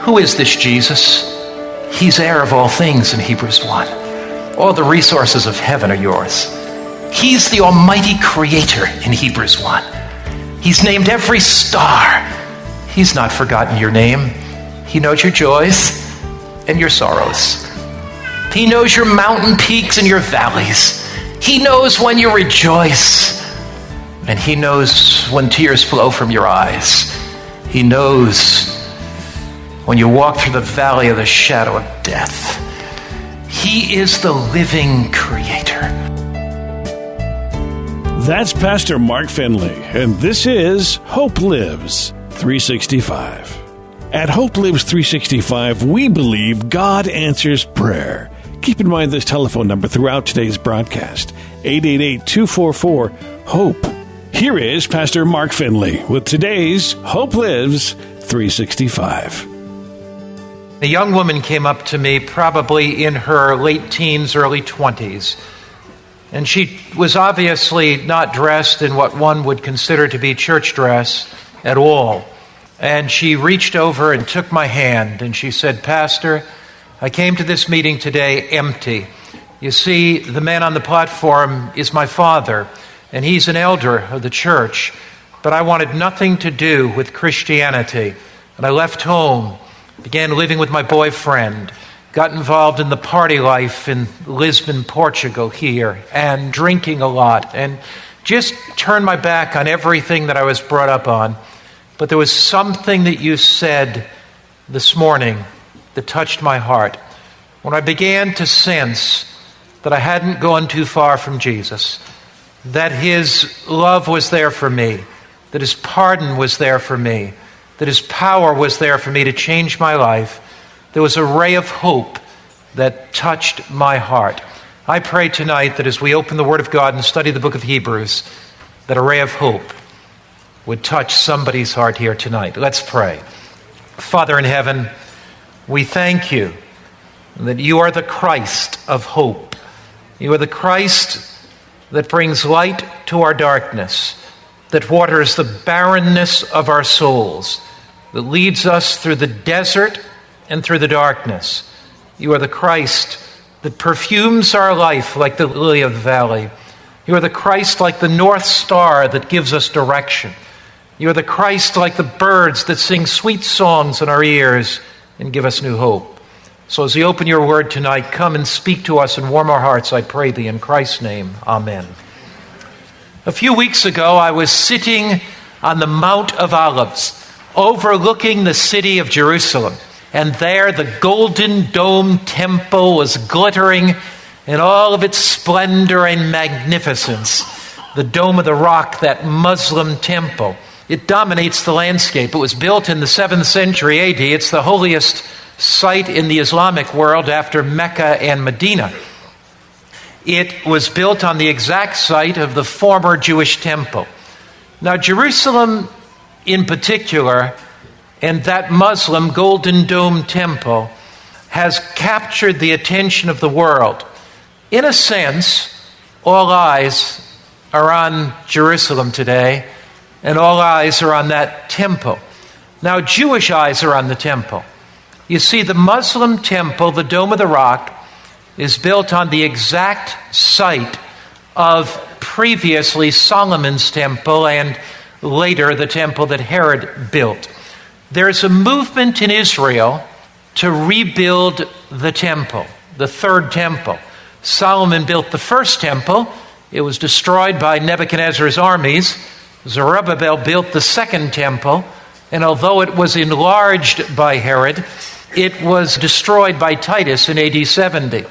Who is this Jesus? He's heir of all things in Hebrews 1. All the resources of heaven are yours. He's the almighty creator in Hebrews 1. He's named every star. He's not forgotten your name. He knows your joys and your sorrows. He knows your mountain peaks and your valleys. He knows when you rejoice. And He knows when tears flow from your eyes. He knows when you walk through the valley of the shadow of death. He is the living creator. That's Pastor Mark Finley, and this is Hope Lives 365. At Hope Lives 365, we believe God answers prayer. Keep in mind this telephone number throughout today's broadcast 888 244 HOPE. Here is Pastor Mark Finley with today's Hope Lives 365. A young woman came up to me, probably in her late teens, early 20s, and she was obviously not dressed in what one would consider to be church dress at all. And she reached over and took my hand, and she said, Pastor, I came to this meeting today empty. You see, the man on the platform is my father, and he's an elder of the church, but I wanted nothing to do with Christianity. And I left home began living with my boyfriend, got involved in the party life in Lisbon, Portugal, here, and drinking a lot, and just turned my back on everything that I was brought up on. But there was something that you said this morning that touched my heart. When I began to sense that I hadn't gone too far from Jesus, that His love was there for me, that His pardon was there for me that His power was there for me to change my life. There was a ray of hope that touched my heart. I pray tonight that as we open the Word of God and study the book of Hebrews, that a ray of hope would touch somebody's heart here tonight. Let's pray. Father in heaven, we thank you that you are the Christ of hope. You are the Christ that brings light to our darkness, that waters the barrenness of our souls that leads us through the desert and through the darkness. You are the Christ that perfumes our life like the lily of the valley. You are the Christ like the north star that gives us direction. You are the Christ like the birds that sing sweet songs in our ears and give us new hope. So as we open your word tonight, come and speak to us and warm our hearts, I pray thee. In Christ's name, amen. A few weeks ago, I was sitting on the Mount of Olives overlooking the city of Jerusalem. And there the golden dome temple was glittering in all of its splendor and magnificence. The Dome of the Rock, that Muslim temple, it dominates the landscape. It was built in the 7th century AD. It's the holiest site in the Islamic world after Mecca and Medina. It was built on the exact site of the former Jewish temple. Now, Jerusalem in particular, and that Muslim Golden Dome Temple has captured the attention of the world. In a sense, all eyes are on Jerusalem today, and all eyes are on that temple. Now, Jewish eyes are on the temple. You see, the Muslim temple, the Dome of the Rock, is built on the exact site of previously Solomon's temple and later the temple that Herod built. There's a movement in Israel to rebuild the temple, the third temple. Solomon built the first temple, it was destroyed by Nebuchadnezzar's armies. Zerubbabel built the second temple, and although it was enlarged by Herod, it was destroyed by Titus in AD 70.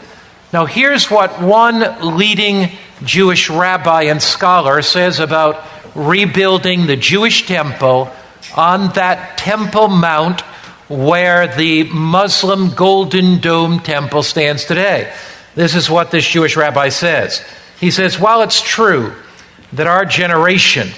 Now, here's what one leading Jewish rabbi and scholar says about rebuilding the Jewish temple on that Temple Mount where the Muslim Golden Dome Temple stands today. This is what this Jewish rabbi says. He says, While it's true that our generation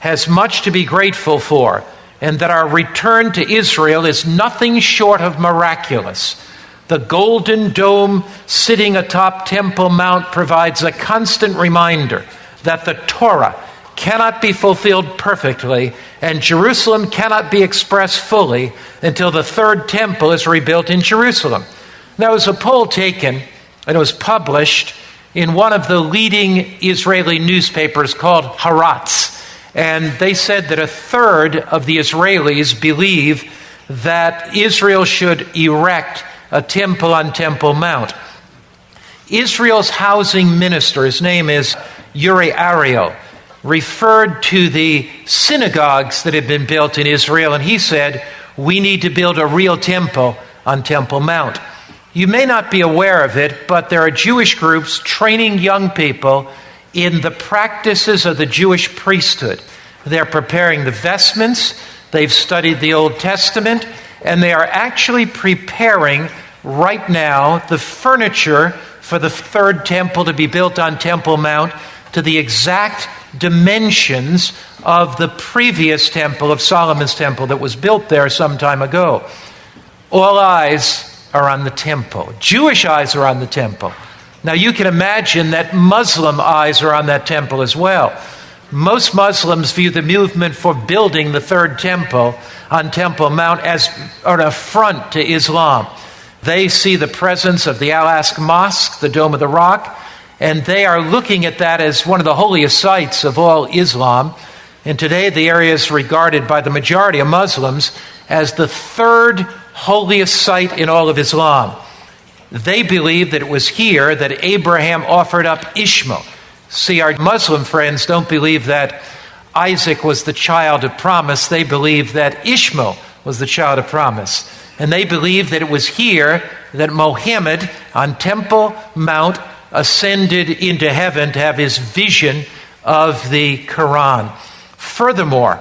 has much to be grateful for, and that our return to Israel is nothing short of miraculous, the Golden Dome sitting atop Temple Mount provides a constant reminder that the Torah cannot be fulfilled perfectly and Jerusalem cannot be expressed fully until the third temple is rebuilt in Jerusalem. There was a poll taken and it was published in one of the leading Israeli newspapers called Haaretz. And they said that a third of the Israelis believe that Israel should erect a temple on Temple Mount. Israel's housing minister, his name is Uri Ariel, referred to the synagogues that had been built in Israel, and he said, We need to build a real temple on Temple Mount. You may not be aware of it, but there are Jewish groups training young people in the practices of the Jewish priesthood. They're preparing the vestments, they've studied the Old Testament, and they are actually preparing right now the furniture for the third temple to be built on Temple Mount to the exact dimensions of the previous temple, of Solomon's temple, that was built there some time ago. All eyes are on the temple, Jewish eyes are on the temple. Now, you can imagine that Muslim eyes are on that temple as well. Most Muslims view the movement for building the third temple on Temple Mount as an affront to Islam. They see the presence of the Al Aqsa Mosque, the Dome of the Rock, and they are looking at that as one of the holiest sites of all Islam. And today, the area is regarded by the majority of Muslims as the third holiest site in all of Islam. They believe that it was here that Abraham offered up Ishmael. See, our Muslim friends don't believe that Isaac was the child of promise, they believe that Ishmael was the child of promise. And they believe that it was here that Mohammed on Temple Mount ascended into heaven to have his vision of the Quran. Furthermore,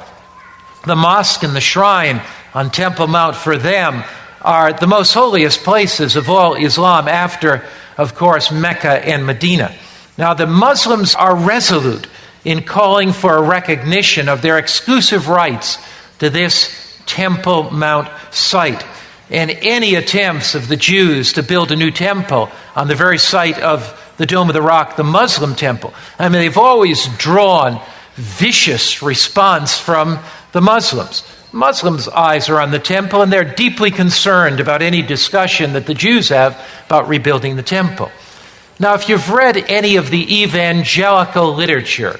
the mosque and the shrine on Temple Mount for them are the most holiest places of all Islam after, of course, Mecca and Medina. Now, the Muslims are resolute in calling for a recognition of their exclusive rights to this Temple Mount site. And any attempts of the Jews to build a new temple on the very site of the Dome of the Rock, the Muslim temple. I mean, they've always drawn vicious response from the Muslims. Muslims' eyes are on the temple, and they're deeply concerned about any discussion that the Jews have about rebuilding the temple. Now, if you've read any of the evangelical literature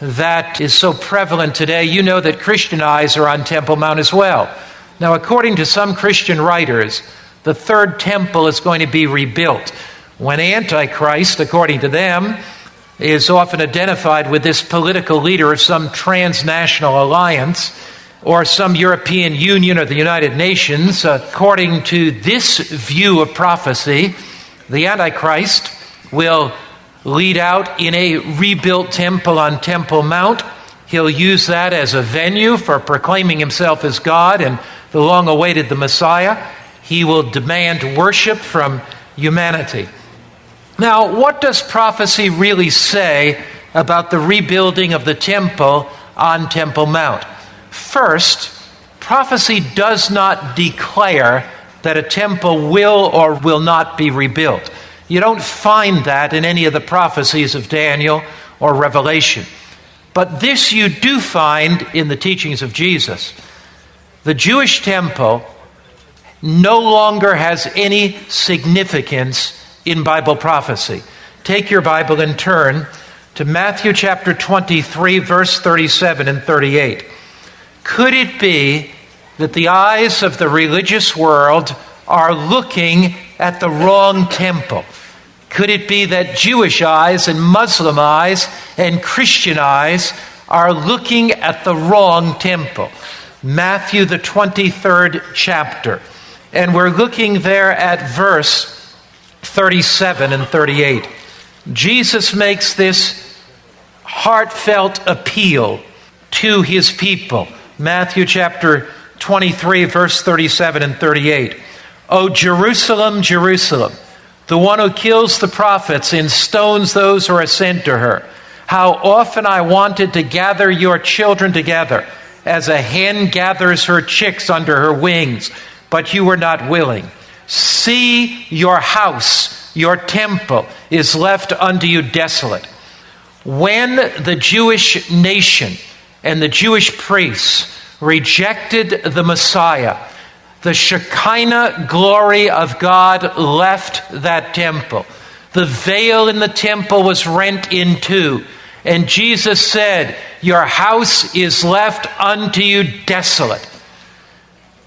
that is so prevalent today, you know that Christian eyes are on Temple Mount as well. Now, according to some Christian writers, the third temple is going to be rebuilt when Antichrist, according to them, is often identified with this political leader of some transnational alliance or some European Union or the United Nations, according to this view of prophecy, the Antichrist will lead out in a rebuilt temple on Temple Mount. He'll use that as a venue for proclaiming himself as God and the long awaited the Messiah. He will demand worship from humanity. Now, what does prophecy really say about the rebuilding of the temple on Temple Mount? First, prophecy does not declare that a temple will or will not be rebuilt. You don't find that in any of the prophecies of Daniel or Revelation. But this you do find in the teachings of Jesus. The Jewish temple no longer has any significance in Bible prophecy. Take your Bible and turn to Matthew chapter 23, verse 37 and 38. Could it be that the eyes of the religious world are looking at the wrong temple? Could it be that Jewish eyes and Muslim eyes and Christian eyes are looking at the wrong temple? Matthew, the 23rd chapter. And we're looking there at verse 37 and 38. Jesus makes this heartfelt appeal to his people. Matthew chapter 23, verse 37 and 38. O Jerusalem, Jerusalem, the one who kills the prophets and stones those who are sent to her. How often I wanted to gather your children together as a hen gathers her chicks under her wings, but you were not willing. See, your house, your temple, is left unto you desolate. When the Jewish nation and the Jewish priests rejected the Messiah, the Shekinah glory of God left that temple. The veil in the temple was rent in two. And Jesus said, Your house is left unto you desolate.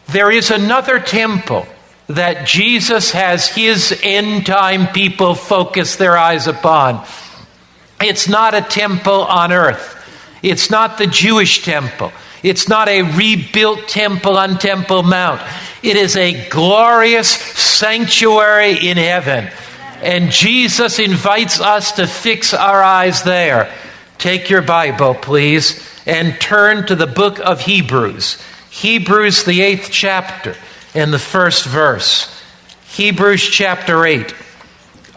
There is another temple that Jesus has his end time people focus their eyes upon. It's not a temple on earth, it's not the Jewish temple. It's not a rebuilt temple on Temple Mount. It is a glorious sanctuary in heaven. And Jesus invites us to fix our eyes there. Take your Bible, please, and turn to the book of Hebrews. Hebrews, the eighth chapter, and the first verse. Hebrews chapter 8.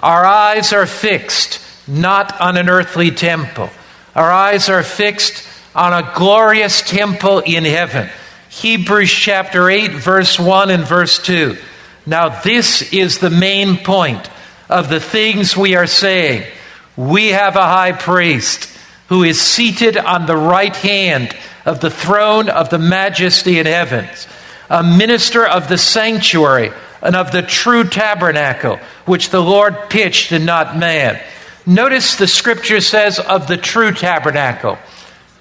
Our eyes are fixed not on an earthly temple. Our eyes are fixed on a glorious temple in heaven. Hebrews chapter 8, verse 1 and verse 2. Now, this is the main point of the things we are saying. We have a high priest who is seated on the right hand of the throne of the majesty in heavens, a minister of the sanctuary and of the true tabernacle, which the Lord pitched and not man. Notice the scripture says of the true tabernacle.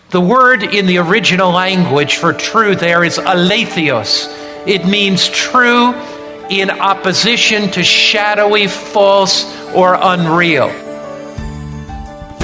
The word in the original language for true there is aletheos. It means true in opposition to shadowy, false, or unreal.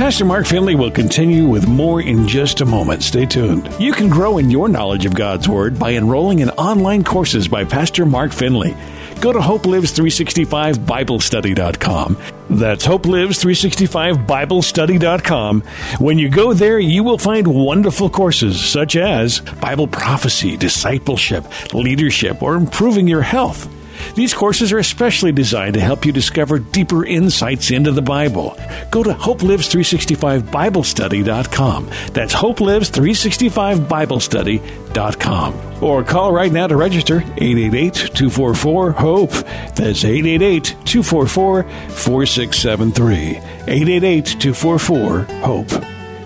Pastor Mark Finley will continue with more in just a moment. Stay tuned. You can grow in your knowledge of God's Word by enrolling in online courses by Pastor Mark Finley. Go to HopeLives365BibleStudy.com. That's HopeLives365BibleStudy.com. When you go there, you will find wonderful courses such as Bible prophecy, discipleship, leadership, or improving your health. These courses are especially designed to help you discover deeper insights into the Bible. Go to HopeLives365BibleStudy.com. That's HopeLives365BibleStudy.com. Or call right now to register 888-244-HOPE. That's 888-244-4673. 888-244-HOPE.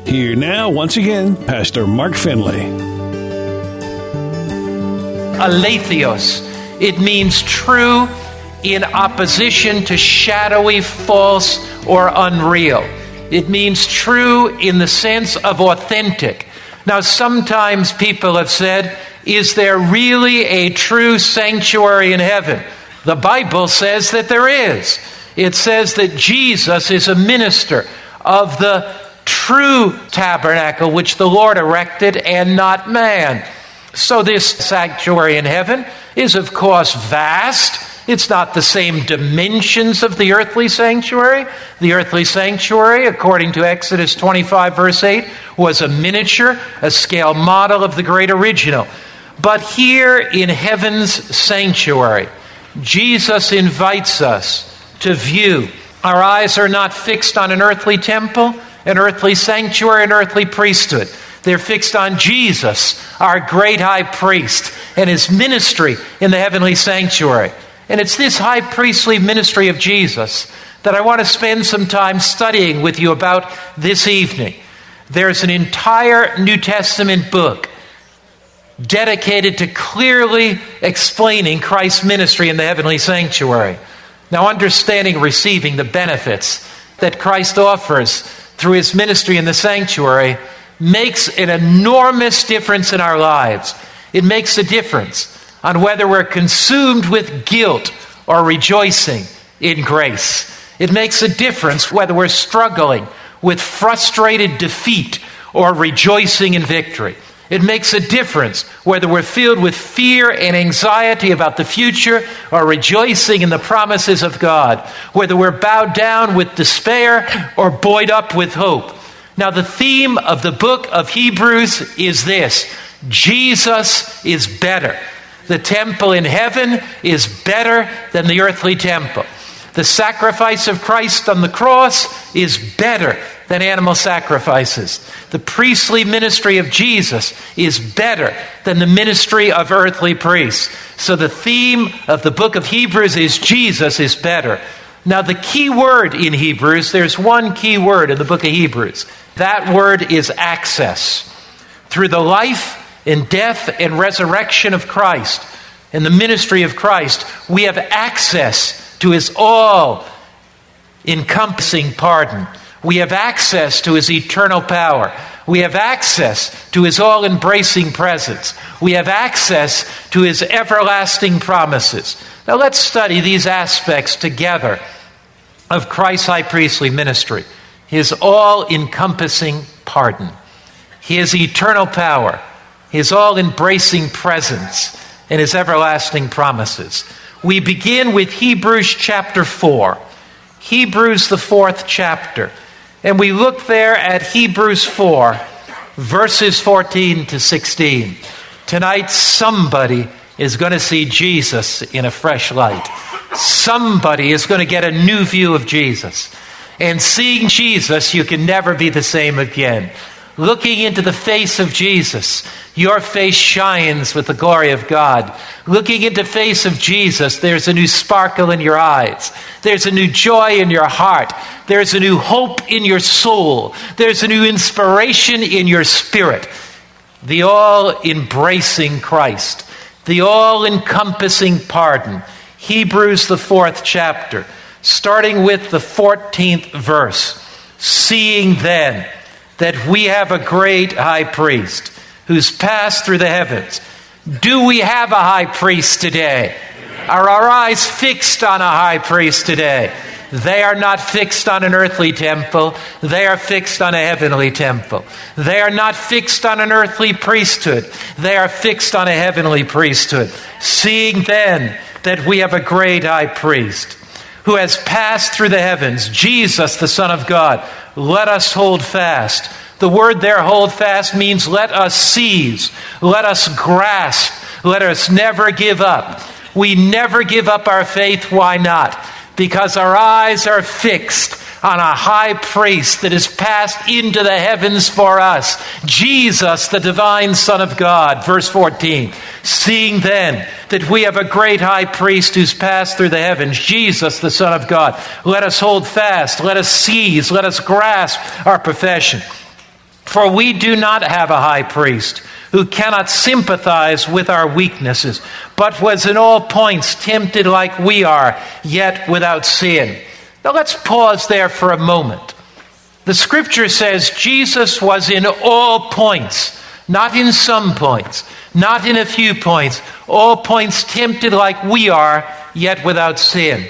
Here now, once again, Pastor Mark Finley. Aletheos it means true in opposition to shadowy, false, or unreal. It means true in the sense of authentic. Now, sometimes people have said, Is there really a true sanctuary in heaven? The Bible says that there is. It says that Jesus is a minister of the true tabernacle which the Lord erected and not man. So, this sanctuary in heaven is, of course, vast. It's not the same dimensions of the earthly sanctuary. The earthly sanctuary, according to Exodus 25, verse 8, was a miniature, a scale model of the great original. But here in heaven's sanctuary, Jesus invites us to view. Our eyes are not fixed on an earthly temple, an earthly sanctuary, an earthly priesthood. They're fixed on Jesus, our great high priest, and his ministry in the heavenly sanctuary. And it's this high priestly ministry of Jesus that I want to spend some time studying with you about this evening. There's an entire New Testament book dedicated to clearly explaining Christ's ministry in the heavenly sanctuary. Now, understanding receiving the benefits that Christ offers through his ministry in the sanctuary makes an enormous difference in our lives. It makes a difference on whether we're consumed with guilt or rejoicing in grace. It makes a difference whether we're struggling with frustrated defeat or rejoicing in victory. It makes a difference whether we're filled with fear and anxiety about the future or rejoicing in the promises of God, whether we're bowed down with despair or buoyed up with hope. Now, the theme of the book of Hebrews is this Jesus is better. The temple in heaven is better than the earthly temple. The sacrifice of Christ on the cross is better than animal sacrifices. The priestly ministry of Jesus is better than the ministry of earthly priests. So the theme of the book of Hebrews is Jesus is better. Now, the key word in Hebrews, there's one key word in the book of Hebrews. That word is access. Through the life and death and resurrection of Christ and the ministry of Christ, we have access to his all encompassing pardon. We have access to his eternal power. We have access to his all embracing presence. We have access to his everlasting promises. Now let's study these aspects together of Christ's high priestly ministry his all encompassing pardon, his eternal power, his all embracing presence, and his everlasting promises. We begin with Hebrews chapter 4. Hebrews, the fourth chapter. And we look there at Hebrews 4, verses 14 to 16. Tonight, somebody is going to see Jesus in a fresh light. Somebody is going to get a new view of Jesus. And seeing Jesus, you can never be the same again. Looking into the face of Jesus, your face shines with the glory of God. Looking into the face of Jesus, there's a new sparkle in your eyes. There's a new joy in your heart. There's a new hope in your soul. There's a new inspiration in your spirit. The all embracing Christ, the all encompassing pardon. Hebrews, the fourth chapter, starting with the 14th verse. Seeing then that we have a great high priest who's passed through the heavens. Do we have a high priest today? Are our eyes fixed on a high priest today? They are not fixed on an earthly temple. They are fixed on a heavenly temple. They are not fixed on an earthly priesthood. They are fixed on a heavenly priesthood. Seeing then that we have a great high priest who has passed through the heavens, Jesus, the Son of God, let us hold fast. The word there, hold fast, means let us seize, let us grasp, let us never give up. We never give up our faith. Why not? Because our eyes are fixed on a high priest that has passed into the heavens for us, Jesus, the divine Son of God. Verse 14. Seeing then that we have a great high priest who's passed through the heavens, Jesus, the Son of God, let us hold fast, let us seize, let us grasp our profession. For we do not have a high priest who cannot sympathize with our weaknesses, but was in all points tempted like we are, yet without sin. Now let's pause there for a moment. The scripture says Jesus was in all points, not in some points, not in a few points, all points tempted like we are, yet without sin.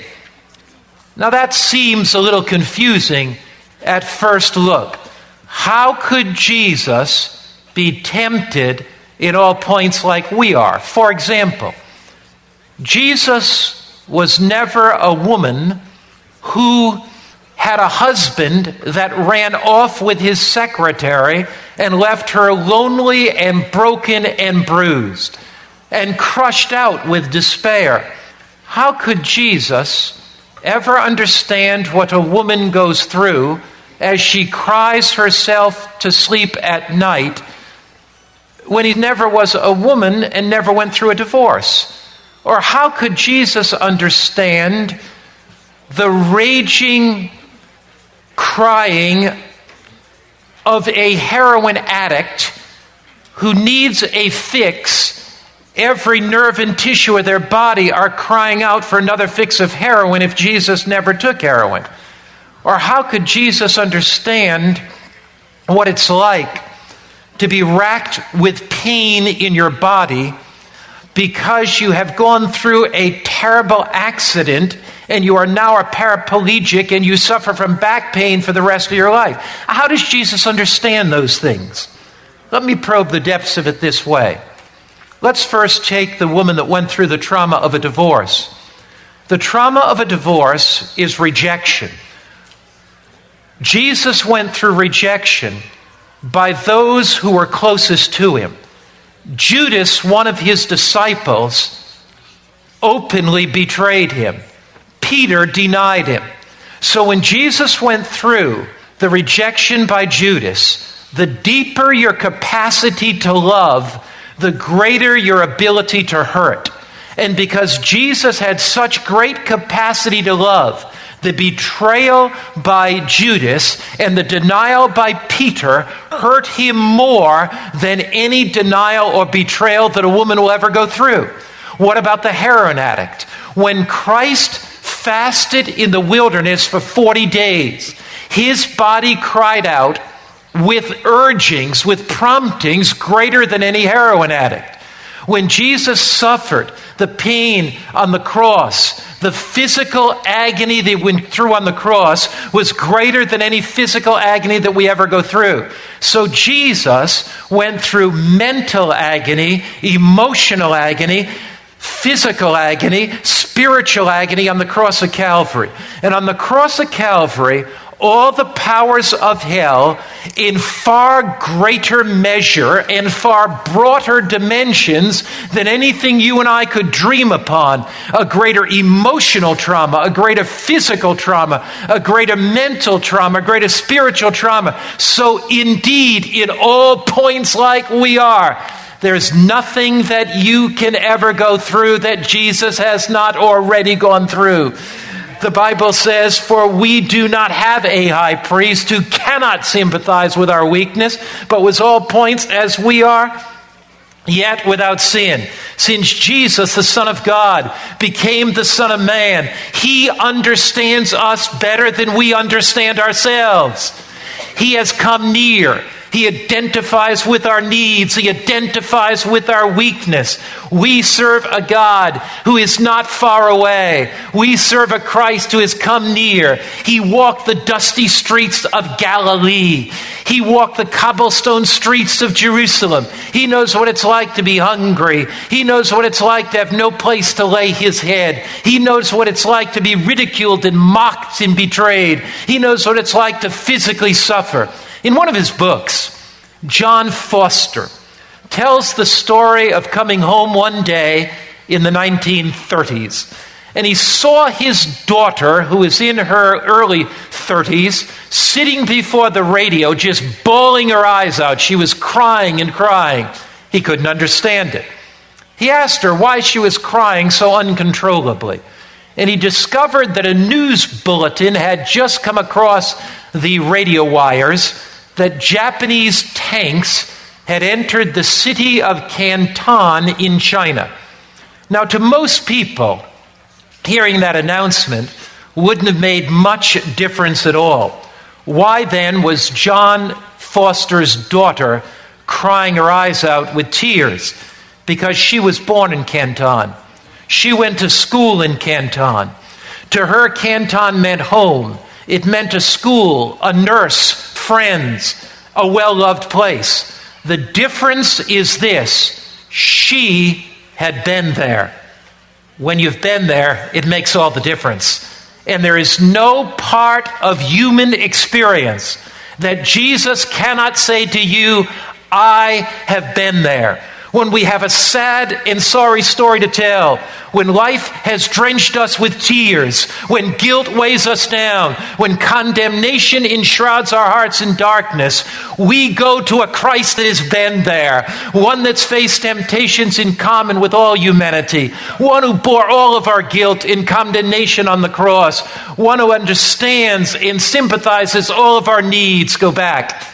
Now that seems a little confusing at first look. How could Jesus be tempted in all points like we are? For example, Jesus was never a woman who had a husband that ran off with his secretary and left her lonely and broken and bruised and crushed out with despair. How could Jesus ever understand what a woman goes through as she cries herself to sleep at night when he never was a woman and never went through a divorce? Or how could Jesus understand? The raging crying of a heroin addict who needs a fix. Every nerve and tissue of their body are crying out for another fix of heroin if Jesus never took heroin. Or how could Jesus understand what it's like to be racked with pain in your body because you have gone through a terrible accident and you are now a paraplegic and you suffer from back pain for the rest of your life. How does Jesus understand those things? Let me probe the depths of it this way. Let's first take the woman that went through the trauma of a divorce. The trauma of a divorce is rejection. Jesus went through rejection by those who were closest to him. Judas, one of his disciples, openly betrayed him. Peter denied him. So when Jesus went through the rejection by Judas, the deeper your capacity to love, the greater your ability to hurt. And because Jesus had such great capacity to love, the betrayal by Judas and the denial by Peter hurt him more than any denial or betrayal that a woman will ever go through. What about the heroin addict? When Christ fasted in the wilderness for 40 days, his body cried out with urgings, with promptings greater than any heroin addict. When Jesus suffered the pain on the cross, the physical agony that went through on the cross was greater than any physical agony that we ever go through. So Jesus went through mental agony, emotional agony, physical agony, spiritual agony on the cross of Calvary. And on the cross of Calvary, all the powers of hell in far greater measure and far broader dimensions than anything you and I could dream upon. A greater emotional trauma, a greater physical trauma, a greater mental trauma, a greater spiritual trauma. So, indeed, in all points like we are, there's nothing that you can ever go through that Jesus has not already gone through the Bible says, For we do not have a high priest who cannot sympathize with our weakness, but with all points as we are, yet without sin. Since Jesus, the Son of God, became the Son of Man, he understands us better than we understand ourselves. He has come near. He identifies with our needs. He identifies with our weakness. We serve a God who is not far away. We serve a Christ who has come near. He walked the dusty streets of Galilee. He walked the cobblestone streets of Jerusalem. He knows what it's like to be hungry. He knows what it's like to have no place to lay his head. He knows what it's like to be ridiculed and mocked and betrayed. He knows what it's like to physically suffer. In one of his books, John Foster tells the story of coming home one day in the 1930s. And he saw his daughter, who was in her early 30s, sitting before the radio, just bawling her eyes out. She was crying and crying. He couldn't understand it. He asked her why she was crying so uncontrollably. And he discovered that a news bulletin had just come across the radio wires that Japanese tanks had entered the city of Canton in China. Now, to most people, hearing that announcement wouldn't have made much difference at all. Why then was John Foster's daughter crying her eyes out with tears? Because she was born in Canton. She went to school in Canton. To her, Canton meant home. It meant a school, a nurse, friends, a well loved place. The difference is this she had been there. When you've been there, it makes all the difference. And there is no part of human experience that Jesus cannot say to you, I have been there when we have a sad and sorry story to tell, when life has drenched us with tears, when guilt weighs us down, when condemnation enshrouds our hearts in darkness, we go to a Christ that has been there, one that's faced temptations in common with all humanity, one who bore all of our guilt in condemnation on the cross, one who understands and sympathizes all of our needs. Go back.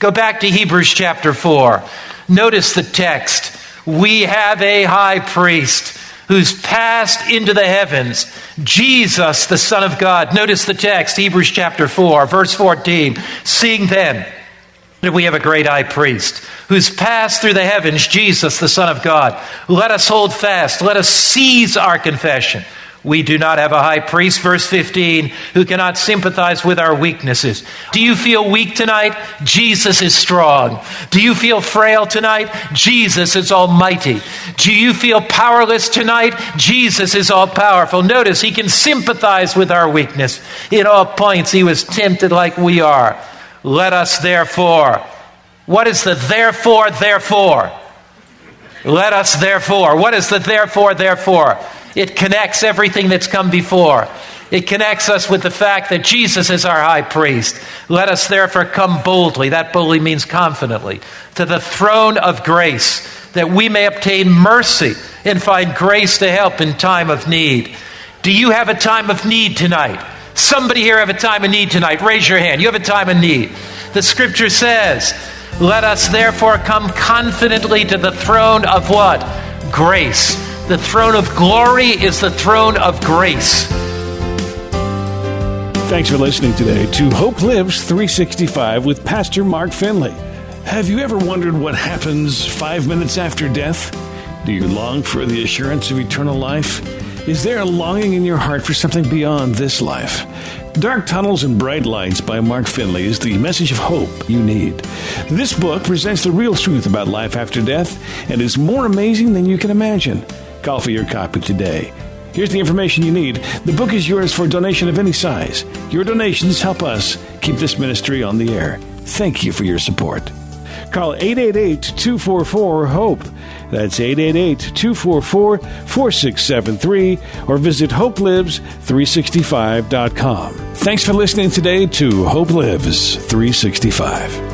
Go back to Hebrews chapter 4. Notice the text. We have a high priest who's passed into the heavens, Jesus, the Son of God. Notice the text, Hebrews chapter 4, verse 14. Seeing then that we have a great high priest who's passed through the heavens, Jesus, the Son of God, let us hold fast, let us seize our confession. We do not have a high priest, verse 15, who cannot sympathize with our weaknesses. Do you feel weak tonight? Jesus is strong. Do you feel frail tonight? Jesus is almighty. Do you feel powerless tonight? Jesus is all powerful. Notice he can sympathize with our weakness. In all points, he was tempted like we are. Let us therefore. What is the therefore, therefore? Let us therefore. What is the therefore, therefore? It connects everything that's come before. It connects us with the fact that Jesus is our high priest. Let us therefore come boldly, that boldly means confidently, to the throne of grace, that we may obtain mercy and find grace to help in time of need. Do you have a time of need tonight? Somebody here have a time of need tonight. Raise your hand. You have a time of need. The scripture says, Let us therefore come confidently to the throne of what? Grace the throne of glory is the throne of grace. Thanks for listening today to Hope Lives 365 with Pastor Mark Finley. Have you ever wondered what happens five minutes after death? Do you long for the assurance of eternal life? Is there a longing in your heart for something beyond this life? Dark Tunnels and Bright Lights by Mark Finley is the message of hope you need. This book presents the real truth about life after death and is more amazing than you can imagine. Call for your copy today. Here's the information you need. The book is yours for donation of any size. Your donations help us keep this ministry on the air. Thank you for your support. Call 888 244 HOPE. That's 888 244 4673 or visit hopelives365.com. Thanks for listening today to Hope Lives 365.